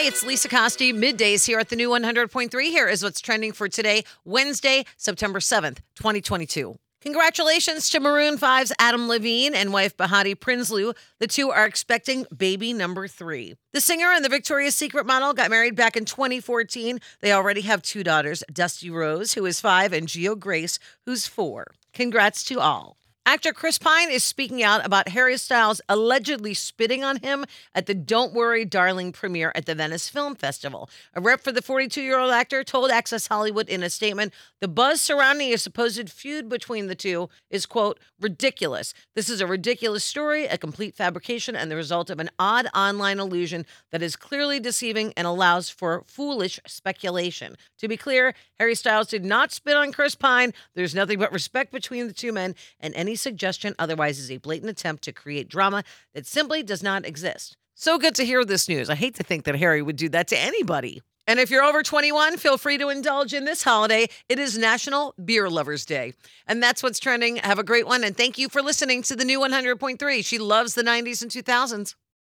Hi, it's Lisa Costi, middays here at the new 100.3. Here is what's trending for today, Wednesday, September 7th, 2022. Congratulations to Maroon 5's Adam Levine and wife Behati Prinsloo. The two are expecting baby number three. The singer and the Victoria's Secret model got married back in 2014. They already have two daughters, Dusty Rose, who is five, and Gio Grace, who's four. Congrats to all. Actor Chris Pine is speaking out about Harry Styles allegedly spitting on him at the Don't Worry Darling premiere at the Venice Film Festival. A rep for the 42 year old actor told Access Hollywood in a statement the buzz surrounding a supposed feud between the two is, quote, ridiculous. This is a ridiculous story, a complete fabrication, and the result of an odd online illusion that is clearly deceiving and allows for foolish speculation. To be clear, Harry Styles did not spit on Chris Pine. There's nothing but respect between the two men, and any suggestion otherwise is a blatant attempt to create drama that simply does not exist. So good to hear this news. I hate to think that Harry would do that to anybody. And if you're over 21, feel free to indulge in this holiday. It is National Beer Lovers Day. And that's what's trending. Have a great one. And thank you for listening to the new 100.3. She loves the 90s and 2000s.